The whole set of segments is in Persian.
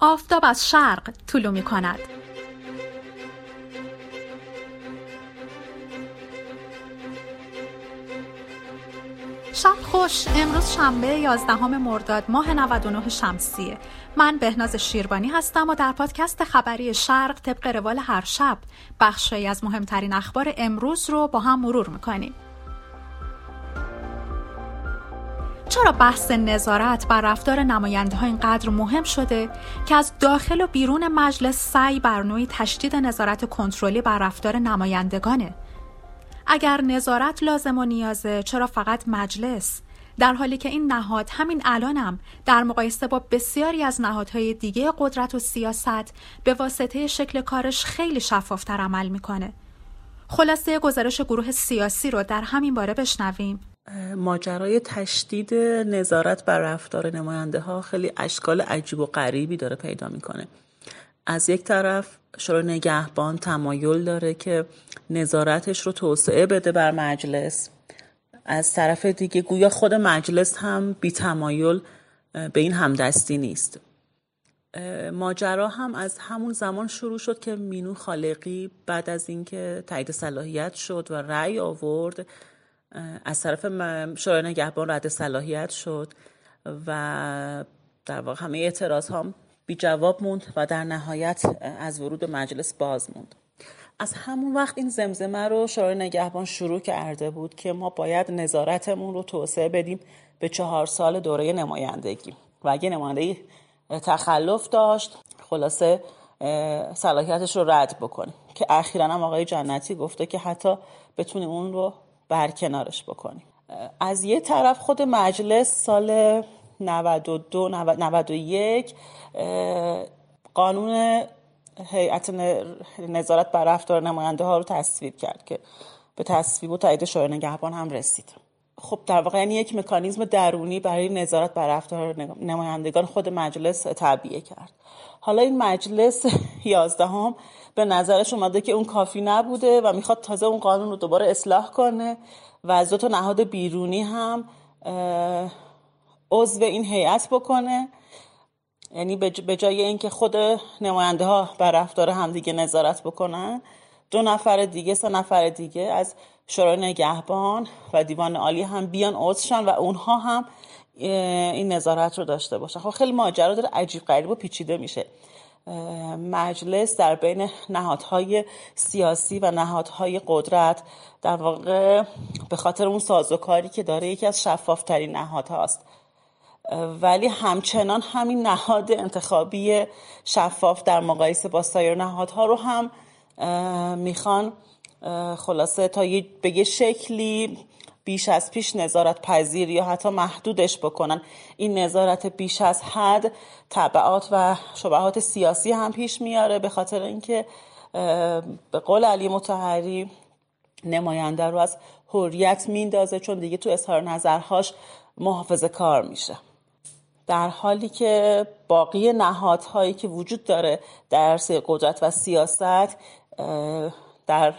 آفتاب از شرق طلو می کند. شب خوش. امروز شنبه 11 مرداد ماه 99 شمسیه. من بهناز شیربانی هستم و در پادکست خبری شرق طبق روال هر شب بخشی از مهمترین اخبار امروز رو با هم مرور می‌کنیم. چرا بحث نظارت بر رفتار نماینده ها اینقدر مهم شده که از داخل و بیرون مجلس سعی بر نوعی تشدید نظارت کنترلی بر رفتار نمایندگانه؟ اگر نظارت لازم و نیازه چرا فقط مجلس؟ در حالی که این نهاد همین الانم در مقایسه با بسیاری از نهادهای دیگه قدرت و سیاست به واسطه شکل کارش خیلی شفافتر عمل می‌کنه. خلاصه گزارش گروه سیاسی رو در همین باره بشنویم. ماجرای تشدید نظارت بر رفتار نماینده ها خیلی اشکال عجیب و غریبی داره پیدا می‌کنه. از یک طرف شورای نگهبان تمایل داره که نظارتش رو توسعه بده بر مجلس. از طرف دیگه گویا خود مجلس هم بی تمایل به این همدستی نیست. ماجرا هم از همون زمان شروع شد که مینو خالقی بعد از اینکه تایید صلاحیت شد و رأی آورد از طرف شورای نگهبان رد صلاحیت شد و در واقع همه اعتراض هم بی جواب موند و در نهایت از ورود مجلس باز موند. از همون وقت این زمزمه رو شورای نگهبان شروع کرده بود که ما باید نظارتمون رو توسعه بدیم به چهار سال دوره نمایندگی. و اگه نماینده تخلف داشت خلاصه صلاحیتش رو رد بکنیم. که اخیرا هم آقای جنتی گفته که حتی بتونیم اون رو برکنارش بکنیم. از یه طرف خود مجلس سال 92 91 قانون هیئت نظارت بر رفتار نماینده ها رو تصویب کرد که به تصویب و تایید شورای نگهبان هم رسید. خب در واقع یعنی یک مکانیزم درونی برای نظارت بر رفتار نمایندگان خود مجلس تعبیه کرد. حالا این مجلس یازدهم به نظرش اومده که اون کافی نبوده و می‌خواد تازه اون قانون رو دوباره اصلاح کنه و از دو تا نهاد بیرونی هم عضو این هیئت بکنه. یعنی به جای اینکه خود نماینده ها بر رفتار همدیگه نظارت بکنن دو نفر دیگه سه نفر دیگه از شورای نگهبان و دیوان عالی هم بیان عضوشن و اونها هم این نظارت رو داشته باشن. خب خیلی ماجرا داره عجیب غریب و پیچیده میشه. مجلس در بین نهادهای سیاسی و نهادهای قدرت در واقع به خاطر اون سازوکاری که داره یکی از شفافترین نهادهاست. ولی همچنان همین نهاد انتخابی شفاف در مقایسه با سایر نهادها رو هم می‌خوان خلاصه تا به یه شکلی بیش از پیش نظارت پذیر یا حتی محدودش بکنن. این نظارت بیش از حد طبعات و شبهات سیاسی هم پیش میاره به خاطر اینکه به قول علی متحری نماینده رو از حریت میندازه چون دیگه تو اظهار نظرهاش محافظه کار میشه. در حالی که باقی نهادهایی که وجود داره در قدرت و سیاست در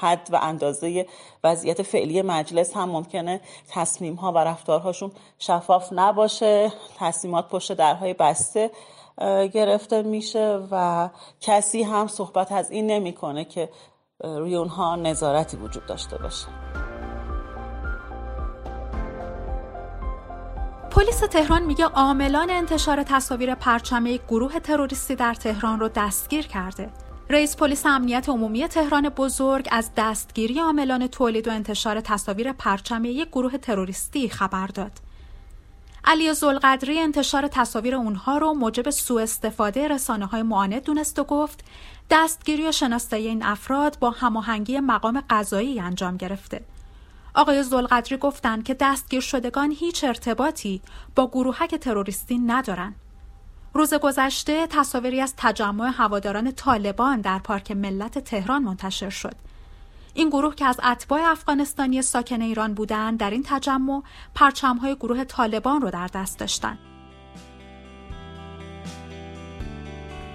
حد و اندازه وضعیت فعلی مجلس هم ممکنه تصمیم ها و رفتارهاشون شفاف نباشه تصمیمات پشت درهای بسته گرفته میشه و کسی هم صحبت از این نمی‌کنه که روی اونها نظارتی وجود داشته باشه پلیس تهران میگه عاملان انتشار تصاویر پرچم گروه تروریستی در تهران رو دستگیر کرده. رئیس پلیس امنیت عمومی تهران بزرگ از دستگیری عاملان تولید و انتشار تصاویر پرچم یک گروه تروریستی خبر داد. علی زلقدری انتشار تصاویر اونها رو موجب سوء استفاده رسانه های معاند دونست و گفت دستگیری و شناسایی این افراد با هماهنگی مقام قضایی انجام گرفته. آقای زلقدری گفتند که دستگیر شدگان هیچ ارتباطی با گروهک تروریستی ندارند. روز گذشته تصاویری از تجمع هواداران طالبان در پارک ملت تهران منتشر شد. این گروه که از اتباع افغانستانی ساکن ایران بودند در این تجمع پرچمهای گروه طالبان رو در دست داشتند.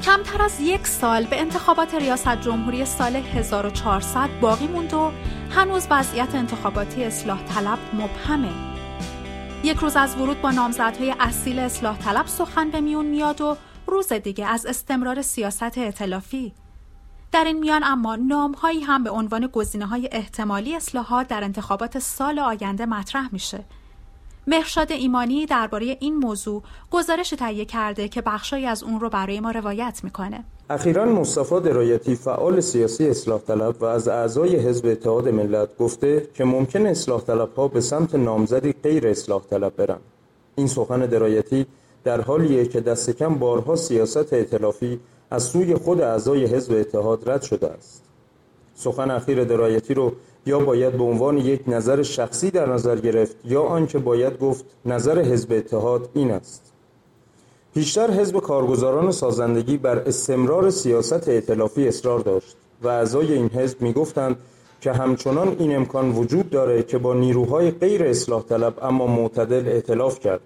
کمتر از یک سال به انتخابات ریاست جمهوری سال 1400 باقی موند و هنوز وضعیت انتخاباتی اصلاح طلب مبهمه. یک روز از ورود با نامزدهای اصیل اصلاح طلب سخن به میون میاد و روز دیگه از استمرار سیاست اطلافی در این میان اما نامهایی هم به عنوان گزینه های احتمالی اصلاحات در انتخابات سال آینده مطرح میشه. مهرشاد ایمانی درباره این موضوع گزارش تهیه کرده که بخشی از اون رو برای ما روایت می‌کنه. اخیرا مصطفی درایتی فعال سیاسی اصلاح طلب و از اعضای حزب اتحاد ملت گفته که ممکن اصلاح طلب ها به سمت نامزدی غیر اصلاح طلب برن این سخن درایتی در حالیه که دست کم بارها سیاست ائتلافی از سوی خود اعضای حزب اتحاد رد شده است. سخن اخیر درایتی رو یا باید به عنوان یک نظر شخصی در نظر گرفت یا آنکه باید گفت نظر حزب اتحاد این است. پیشتر حزب کارگزاران سازندگی بر استمرار سیاست ائتلافی اصرار داشت و اعضای این حزب می‌گفتند که همچنان این امکان وجود داره که با نیروهای غیر اصلاح طلب اما معتدل ائتلاف کرد.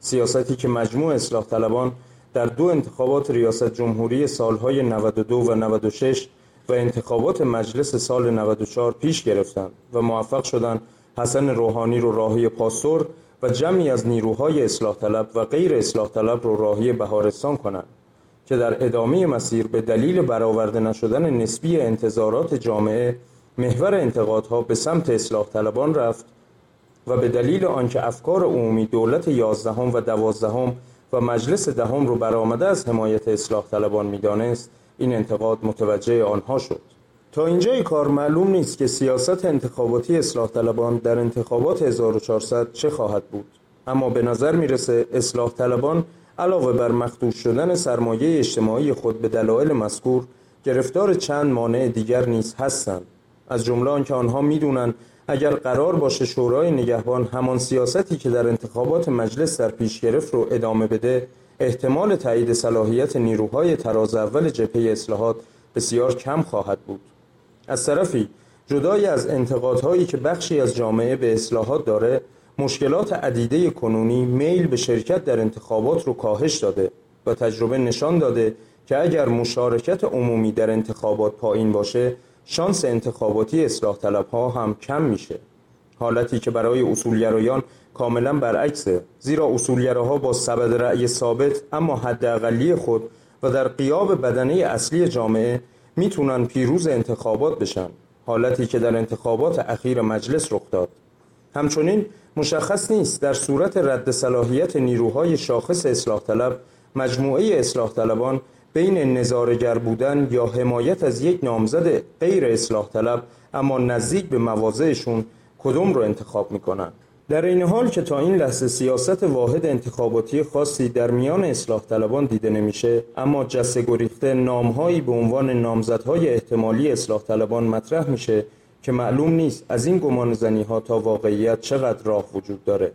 سیاستی که مجموع اصلاح طلبان در دو انتخابات ریاست جمهوری سالهای 92 و 96 و انتخابات مجلس سال 94 پیش گرفتند و موفق شدند حسن روحانی رو راهی پاسور و جمعی از نیروهای اصلاح طلب و غیر اصلاح طلب رو راهی بهارستان کنند که در ادامه مسیر به دلیل برآورده نشدن نسبی انتظارات جامعه محور انتقادها به سمت اصلاح طلبان رفت و به دلیل آنکه افکار عمومی دولت یازدهم و دوازدهم و مجلس دهم رو برآمده از حمایت اصلاح طلبان می‌دانست این انتقاد متوجه آنها شد. تا اینجای کار معلوم نیست که سیاست انتخاباتی اصلاح طلبان در انتخابات 1400 چه خواهد بود. اما به نظر می‌رسه اصلاح طلبان علاوه بر مخدوش شدن سرمایه اجتماعی خود به دلایل مذکور گرفتار چند مانع دیگر نیز هستند. از جمله آنکه آنها می‌دونند اگر قرار باشه شورای نگهبان همان سیاستی که در انتخابات مجلس در پیش گرفت رو ادامه بده احتمال تایید صلاحیت نیروهای تراز اول جبهه اصلاحات بسیار کم خواهد بود. از طرفی جدای از انتقادهایی که بخشی از جامعه به اصلاحات داره مشکلات عدیده کنونی میل به شرکت در انتخابات رو کاهش داده و تجربه نشان داده که اگر مشارکت عمومی در انتخابات پایین باشه شانس انتخاباتی اصلاح طلب ها هم کم میشه. حالتی که برای اصولگرایان کاملا برعکسه زیرا اصولگراها با سبد رأی ثابت اما حداقلی خود و در قیاب بدنه اصلی جامعه می‌تونن پیروز انتخابات بشن. حالتی که در انتخابات اخیر مجلس رخ داد. همچنین مشخص نیست در صورت رد صلاحیت نیروهای شاخص اصلاح طلب مجموعه اصلاح طلبان بین نظارگر بودن یا حمایت از یک نامزد غیر اصلاح طلب اما نزدیک به مواضعشون کدوم رو انتخاب می‌کنن؟ در این حال که تا این لحظه سیاست واحد انتخاباتی خاصی در میان اصلاح طلبان دیده نمیشه اما جسه گریخته نامهایی به عنوان نامزدهای احتمالی اصلاح طلبان مطرح میشه که معلوم نیست از این گمان زنی ها تا واقعیت چقدر راه وجود داره.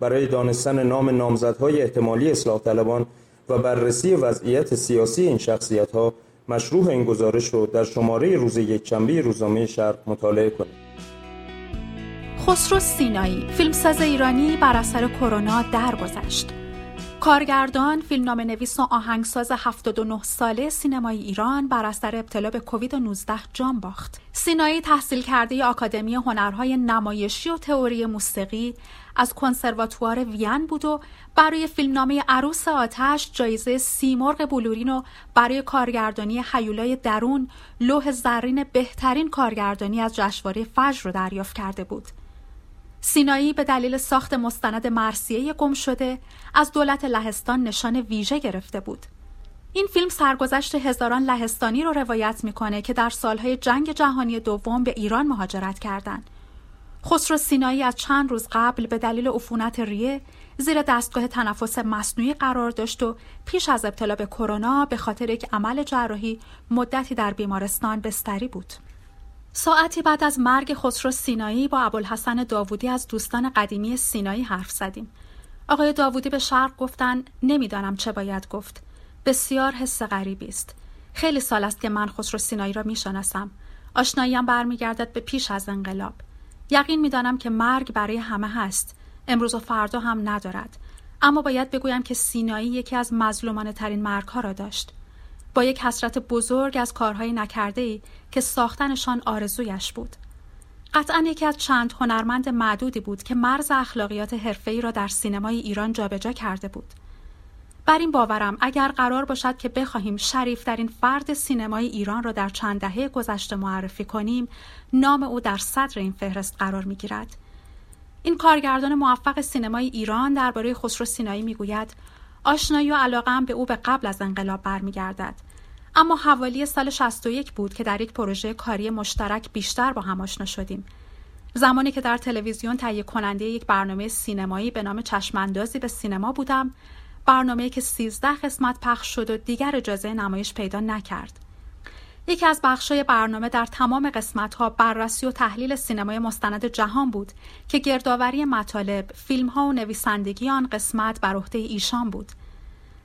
برای دانستن نام نامزدهای احتمالی اصلاح طلبان و بررسی وضعیت سیاسی این شخصیت ها مشروع این گزارش رو در شماره روز یکشنبه روزنامه شرق مطالعه کنید. خسرو سینایی فیلمساز ایرانی بر اثر کرونا درگذشت کارگردان، فیلمنامه نویس و آهنگساز 79 ساله سینمای ایران بر اثر ابتلا به کووید 19 جان باخت. سینایی تحصیل کرده آکادمی هنرهای نمایشی و تئوری موسیقی از کنسرواتوار وین بود و برای فیلمنامه عروس آتش جایزه سیمرغ بلورین و برای کارگردانی حیولای درون لوح زرین بهترین کارگردانی از جشنواره فجر رو دریافت کرده بود. سینایی به دلیل ساخت مستند مرسیه گم شده از دولت لهستان نشان ویژه گرفته بود. این فیلم سرگذشت هزاران لهستانی رو روایت می‌کنه که در سالهای جنگ جهانی دوم به ایران مهاجرت کردند. خسرو سینایی از چند روز قبل به دلیل عفونت ریه زیر دستگاه تنفس مصنوعی قرار داشت و پیش از ابتلا به کرونا به خاطر یک عمل جراحی مدتی در بیمارستان بستری بود. ساعتی بعد از مرگ خسرو سینایی با ابوالحسن داوودی از دوستان قدیمی سینایی حرف زدیم. آقای داوودی به شرق گفتن نمی‌دانم چه باید گفت. بسیار حس غریبی است. خیلی سال است که من خسرو سینایی را می‌شناسم. آشناییم برمیگردد به پیش از انقلاب. یقین می‌دانم که مرگ برای همه هست. امروز و فردا هم ندارد. اما باید بگویم که سینایی یکی از مظلومانه ترین مرگ ها را داشت. با یک حسرت بزرگ از کارهای نکرده ای که ساختنشان آرزویش بود. قطعا یکی از چند هنرمند معدودی بود که مرز اخلاقیات حرفه‌ای را در سینمای ایران جابجا کرده بود. بر این باورم اگر قرار باشد که بخواهیم شریف در این فرد سینمای ایران را در چند دهه گذشته معرفی کنیم نام او در صدر این فهرست قرار می گیرد. این کارگردان موفق سینمای ایران درباره خسرو سینایی می‌گوید آشنایی و علاقه به او به قبل از انقلاب برمیگردد. اما حوالی سال 61 بود که در یک پروژه کاری مشترک بیشتر با هم آشنا شدیم. زمانی که در تلویزیون تهیه کننده یک برنامه سینمایی به نام چشماندازی به سینما بودم برنامه که 13 قسمت پخش شد و دیگر اجازه نمایش پیدا نکرد. یکی از بخشای برنامه در تمام قسمتها بررسی و تحلیل سینمای مستند جهان بود که گردآوری مطالب، فیلمها و نویسندگی آن قسمت بر عهده ایشان بود.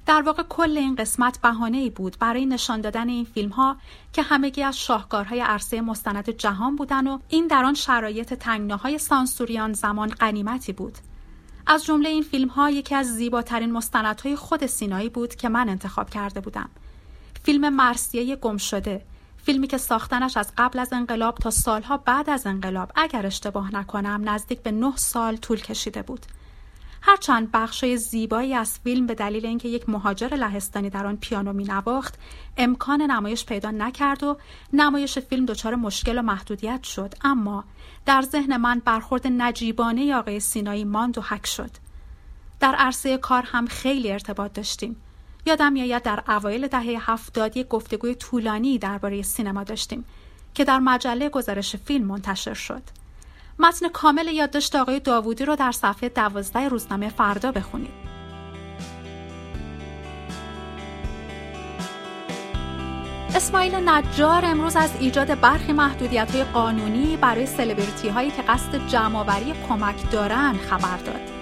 در واقع کل این قسمت بهانه ای بود برای نشان دادن این فیلم ها که همگی از شاهکارهای عرصه مستند جهان بودن و این در آن شرایط تنگناهای سانسوریان زمان قنیمتی بود. از جمله این فیلم ها یکی از زیباترین مستندهای خود سینایی بود که من انتخاب کرده بودم. فیلم مرسیه گم شده. فیلمی که ساختنش از قبل از انقلاب تا سالها بعد از انقلاب اگر اشتباه نکنم نزدیک به نه سال طول کشیده بود. هرچند بخشای زیبایی از فیلم به دلیل اینکه یک مهاجر لهستانی در آن پیانو می نواخت امکان نمایش پیدا نکرد و نمایش فیلم دچار مشکل و محدودیت شد. اما در ذهن من برخورد نجیبانه آقای سینایی ماند و حک شد. در عرصه کار هم خیلی ارتباط داشتیم. یادم میآید در اوایل دهه هفتاد یک گفتگوی طولانی درباره سینما داشتیم که در مجله گزارش فیلم منتشر شد متن کامل یادداشت آقای داوودی رو در صفحه دوازده روزنامه فردا بخونید اسماعیل نجار امروز از ایجاد برخی محدودیت های قانونی برای سلبریتی هایی که قصد جمعآوری کمک دارند خبر داد.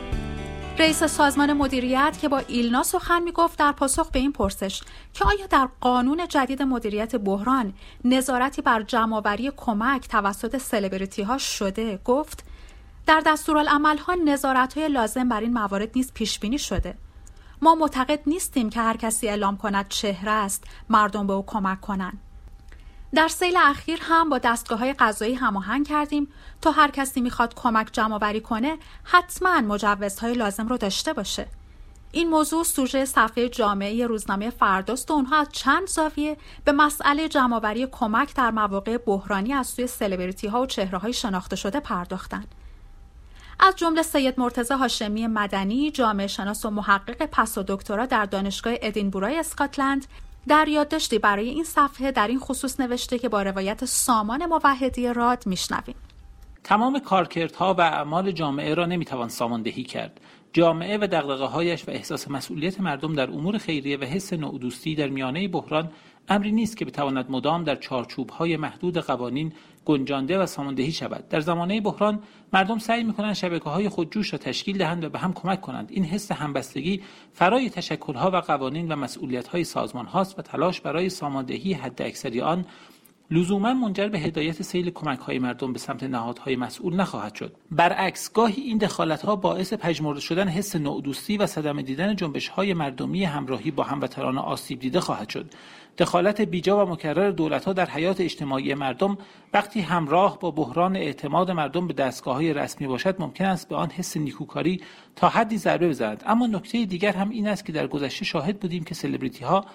رئیس سازمان مدیریت که با ایلنا سخن می‌گفت در پاسخ به این پرسش که آیا در قانون جدید مدیریت بحران نظارتی بر جمعآوری کمک توسط سلبریتی ها شده؟ گفت در دستورالعمل ها نظارت های لازم بر این موارد نیز پیش بینی شده. ما معتقد نیستیم که هر کسی اعلام کند چهره است مردم به او کمک کنند. در سیل اخیر هم با دستگاه های قضایی هماهنگ کردیم تا هر کسی می‌خواد کمک جمع کنه حتما مجوزهای لازم رو داشته باشه. این موضوع سوژه صفحه جامعه روزنامه فرداست و اونها از چند زاویه به مسئله جمعآوری کمک در مواقع بحرانی از سوی سلبریتی ها و چهره های شناخته شده پرداختند. از جمله سید مرتضی هاشمی مدنی جامعه شناس و محقق پس و دکترا در دانشگاه ادینبورای اسکاتلند در یادداشتی برای این صفحه در این خصوص نوشته که با روایت سامان موحدی راد میشنویم. تمام کارکردها و اعمال جامعه را نمی‌توان ساماندهی کرد. جامعه و دقدقه هایش و احساس مسئولیت مردم در امور خیریه و حس نوع در میانه بحران امری نیست که بتواند مدام در چارچوب های محدود قوانین گنجانده و ساماندهی شود. در زمانه بحران مردم سعی می‌کنند شبکه های خودجوش را تشکیل دهند و به هم کمک کنند. این حس همبستگی فرای تشکل ها و قوانین و مسئولیت های سازمان هاست و تلاش برای ساماندهی حد اکثری آن لزوما منجر به هدایت سیل کمک های مردم به سمت نهادهای مسئول نخواهد شد. برعکس گاهی این دخالت ها باعث پژمرده شدن حس نودوستی و صدمه دیدن جنبش های مردمی همراهی با هموطنان آسیب دیده خواهد شد. دخالت بیجا و مکرر دولت ها در حیات اجتماعی مردم وقتی همراه با بحران اعتماد مردم به دستگاه های رسمی باشد ممکن است به آن حس نیکوکاری تا حدی ضربه بزند. اما نکته دیگر هم این است که در گذشته شاهد بودیم که سلبریتی ها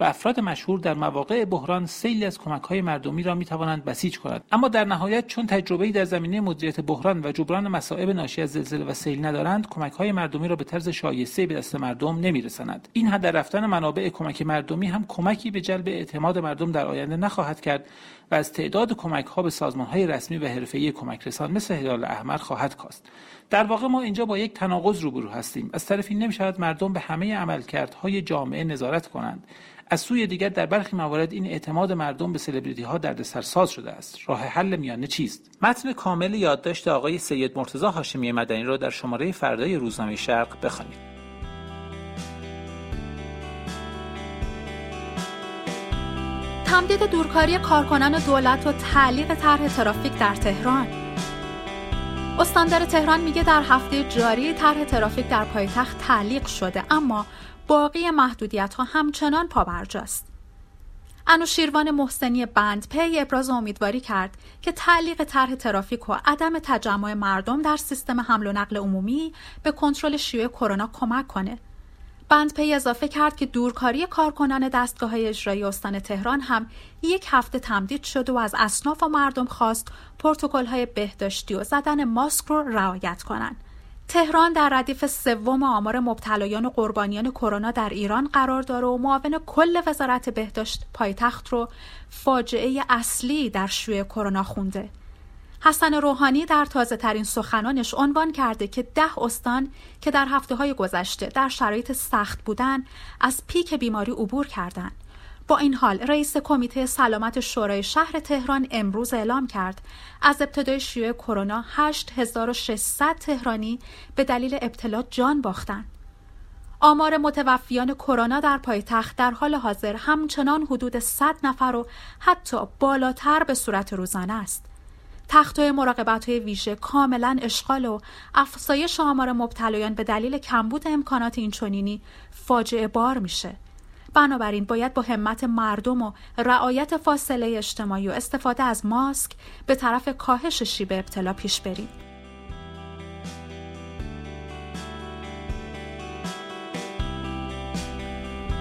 و افراد مشهور در مواقع بحران سیلی از کمک های مردمی را می توانند بسیج کنند. اما در نهایت چون تجربه در زمینه مدیریت بحران و جبران مصائب ناشی از زلزله و سیل ندارند کمک های مردمی را به طرز شایسته به دست مردم نمی رسند این هدر رفتن منابع کمک مردمی هم کمکی به جلب اعتماد مردم در آینده نخواهد کرد و از تعداد کمک ها به سازمان های رسمی و حرفه‌ای کمک رسان مثل هلال احمر خواهد کاست. در واقع ما اینجا با یک تناقض روبرو هستیم. از طرفی نمی‌شود مردم به همه عملکردهای جامعه نظارت کنند. از سوی دیگر در برخی موارد این اعتماد مردم به سلبریتی ها دردسرساز شده است. راه حل میانه چیست؟ متن کامل یادداشت آقای سید مرتضی هاشمی مدنی را در شماره فردای روزنامه شرق بخوانید. تمدید دورکاری کارکنان دولت و تعلیق طرح ترافیک در تهران استاندار تهران میگه در هفته جاری طرح ترافیک در پایتخت تعلیق شده اما باقی محدودیت ها همچنان پابرجاست. انوشیروان محسنی بندپی ابراز امیدواری کرد که تعلیق طرح ترافیک و عدم تجمع مردم در سیستم حمل و نقل عمومی به کنترل شیوع کرونا کمک کنه. بندپی اضافه کرد که دورکاری کارکنان دستگاه اجرایی استان تهران هم یک هفته تمدید شد و از اصناف و مردم خواست پروتکل های بهداشتی و زدن ماسک رو رعایت کنند. تهران در ردیف سوم آمار مبتلایان و قربانیان کرونا در ایران قرار داره و معاون کل وزارت بهداشت پایتخت رو فاجعه اصلی در شیوع کرونا خونده. حسن روحانی در تازه ترین سخنانش عنوان کرده که ده استان که در هفته های گذشته در شرایط سخت بودن از پیک بیماری عبور کردند. با این حال رئیس کمیته سلامت شورای شهر تهران امروز اعلام کرد از ابتدای شیوع کرونا 8600 تهرانی به دلیل ابتلا جان باختند. آمار متوفیان کرونا در پایتخت در حال حاضر همچنان حدود 100 نفر و حتی بالاتر به صورت روزانه است. تخت مراقبت های ویژه کاملا اشغال و افزایش آمار مبتلایان به دلیل کمبود امکانات اینچنینی فاجعه بار میشه. بنابراین باید با همت مردم و رعایت فاصله اجتماعی و استفاده از ماسک به طرف کاهش شیب ابتلا پیش بریم.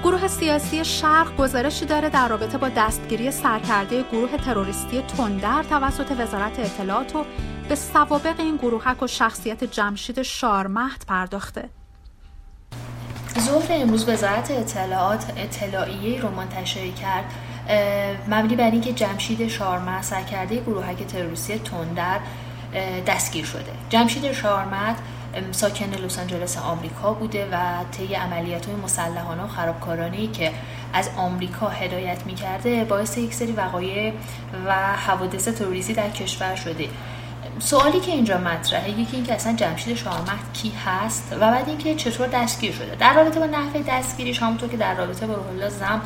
گروه سیاسی شرق گزارشی داره در رابطه با دستگیری سرکرده گروه تروریستی تندر توسط وزارت اطلاعات و به سوابق این گروهک و شخصیت جمشید شارمهد پرداخته. ظهر امروز وزارت اطلاعات اطلاعیه رو منتشر کرد مبنی بر اینکه جمشید شارمهد سرکرده گروهک تروریستی تندر دستگیر شده جمشید شارمهد ساکن لس آنجلس آمریکا بوده و طی عملیات های مسلحانه و خرابکارانه که از آمریکا هدایت می‌کرده باعث یک سری وقایع و حوادث تروریستی در کشور شده. سوالی که اینجا مطرحه یکی اینکه اصلا جمشید شاهمهد کی هست و بعد اینکه چطور دستگیر شده. در رابطه با نحوه دستگیریش همونطور که در رابطه با روح زم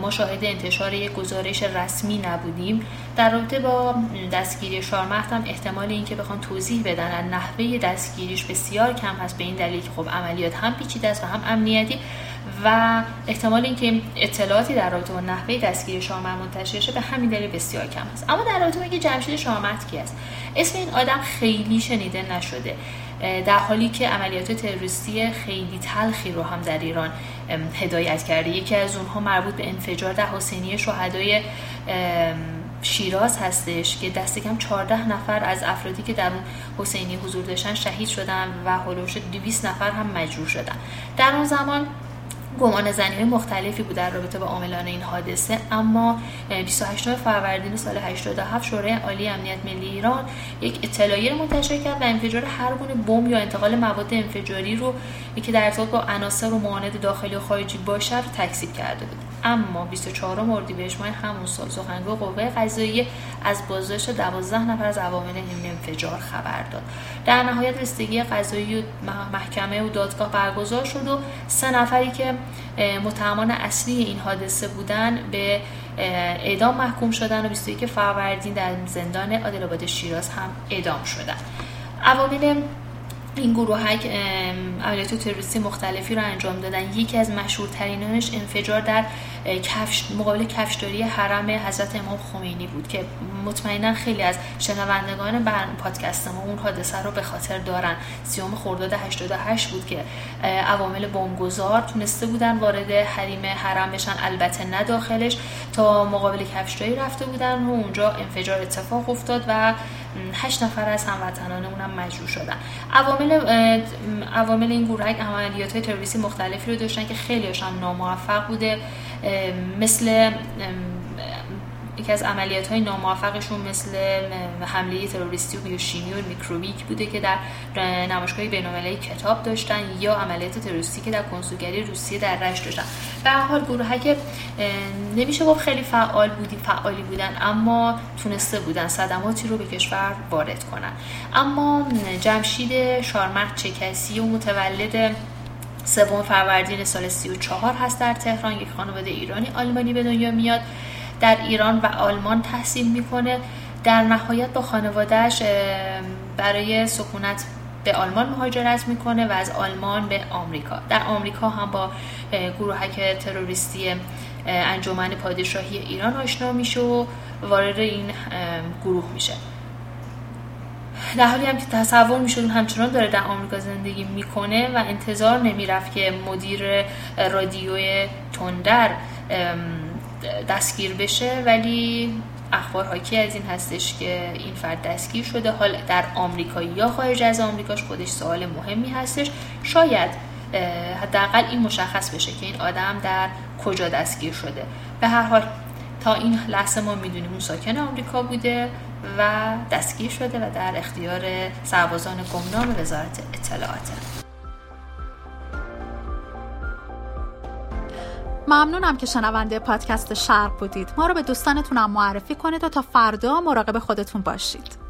ما شاهد انتشار یک گزارش رسمی نبودیم. در رابطه با دستگیری شارمخت هم احتمال اینکه بخوان توضیح بدن نحوه دستگیریش بسیار کم هست. به این دلیل که خب عملیات هم پیچیده است و هم امنیتی و احتمال اینکه اطلاعاتی در رابطه با نحوه دستگیری شامت منتشر شه به همین دلیل بسیار کم است اما در رابطه با اینکه جمشید شامت کی است؟ اسم این آدم خیلی شنیده نشده. در حالی که عملیات تروریستی خیلی تلخی رو هم در ایران هدایت کرده. یکی از اونها مربوط به انفجار در حسینی شهدای شیراز هستش که دست کم 14 نفر از افرادی که در اون حسینی حضور داشتن شهید شدن و هلوش 200 نفر هم مجروح شدن. در اون زمان گمان زنی مختلفی بود در رابطه با عاملان این حادثه اما 28 فروردین سال 87 شورای عالی امنیت ملی ایران یک اطلاعیه منتشر کرد و انفجار هر گونه بمب یا انتقال مواد انفجاری رو که در ارتباط با عناصر و معاند داخلی و خارجی باشه رو تکذیب کرده بود. اما 24 اردیبهشت ماه همون سال سخنگوی قوه قضاییه از بازداشت 12 نفر از عوامل این انفجار خبر داد. در نهایت رسیدگی قضایی و محکمه و دادگاه برگزار شد و سه نفری که متهمان اصلی این حادثه بودن به اعدام محکوم شدن و 21 فروردین در زندان عادل شیراز هم اعدام شدن. عوامل این گروهک عملیات تروریستی مختلفی رو انجام دادن. یکی از مشهورترینانش انفجار در کفش مقابل کفشداری حرم حضرت امام خمینی بود که مطمئنا خیلی از شنوندگان بر پادکست ما اون حادثه رو به خاطر دارن. سیوم خرداد 88 بود که عوامل بمبگذار تونسته بودن وارد حریم حرم بشن. البته نه داخلش تا مقابل کفشداری رفته بودن و اونجا انفجار اتفاق افتاد و هشت نفر از هموطنان اونم مجروح شدن. عوامل عوامل این گروه عملیات های تروریستی مختلفی رو داشتن که خیلی هم ناموفق بوده مثل یکی از عملیات های ناموفقشون مثل حمله تروریستی و بیوشیمی و میکروبیک بوده که در نمایشگاه بین‌المللی کتاب داشتن یا عملیات تروریستی که در کنسولگری روسیه در رشت داشتن. به حال گروه که نمیشه گفت خیلی فعال بودی فعالی بودن اما تونسته بودن صدماتی رو به کشور وارد کنن. اما جمشید شارمخ چه کسی و متولد سوم فروردین سال 34 هست در تهران. یک خانواده ایرانی آلمانی به دنیا میاد. در ایران و آلمان تحصیل می‌کنه. در نهایت با خانوادهش برای سکونت به آلمان مهاجرت می‌کنه و از آلمان به آمریکا. در آمریکا هم با گروهک تروریستی انجمن پادشاهی ایران آشنا میشه و وارد این گروه میشه. در حالی هم که تصور می‌شد همچنان داره در آمریکا زندگی می‌کنه و انتظار نمی‌رفت که مدیر رادیوی تندر دستگیر بشه ولی اخبار حاکی از این هستش که این فرد دستگیر شده حال در آمریکا یا خارج از آمریکاش خودش سوال مهمی هستش. شاید حداقل این مشخص بشه که این آدم در کجا دستگیر شده. به هر حال تا این لحظه ما می‌دونیم اون ساکن آمریکا بوده و دستگیر شده و در اختیار سربازان گمنام وزارت اطلاعات ممنونم که شنونده پادکست شرق بودید. ما رو به دوستانتون هم معرفی کنید و تا فردا مراقب خودتون باشید.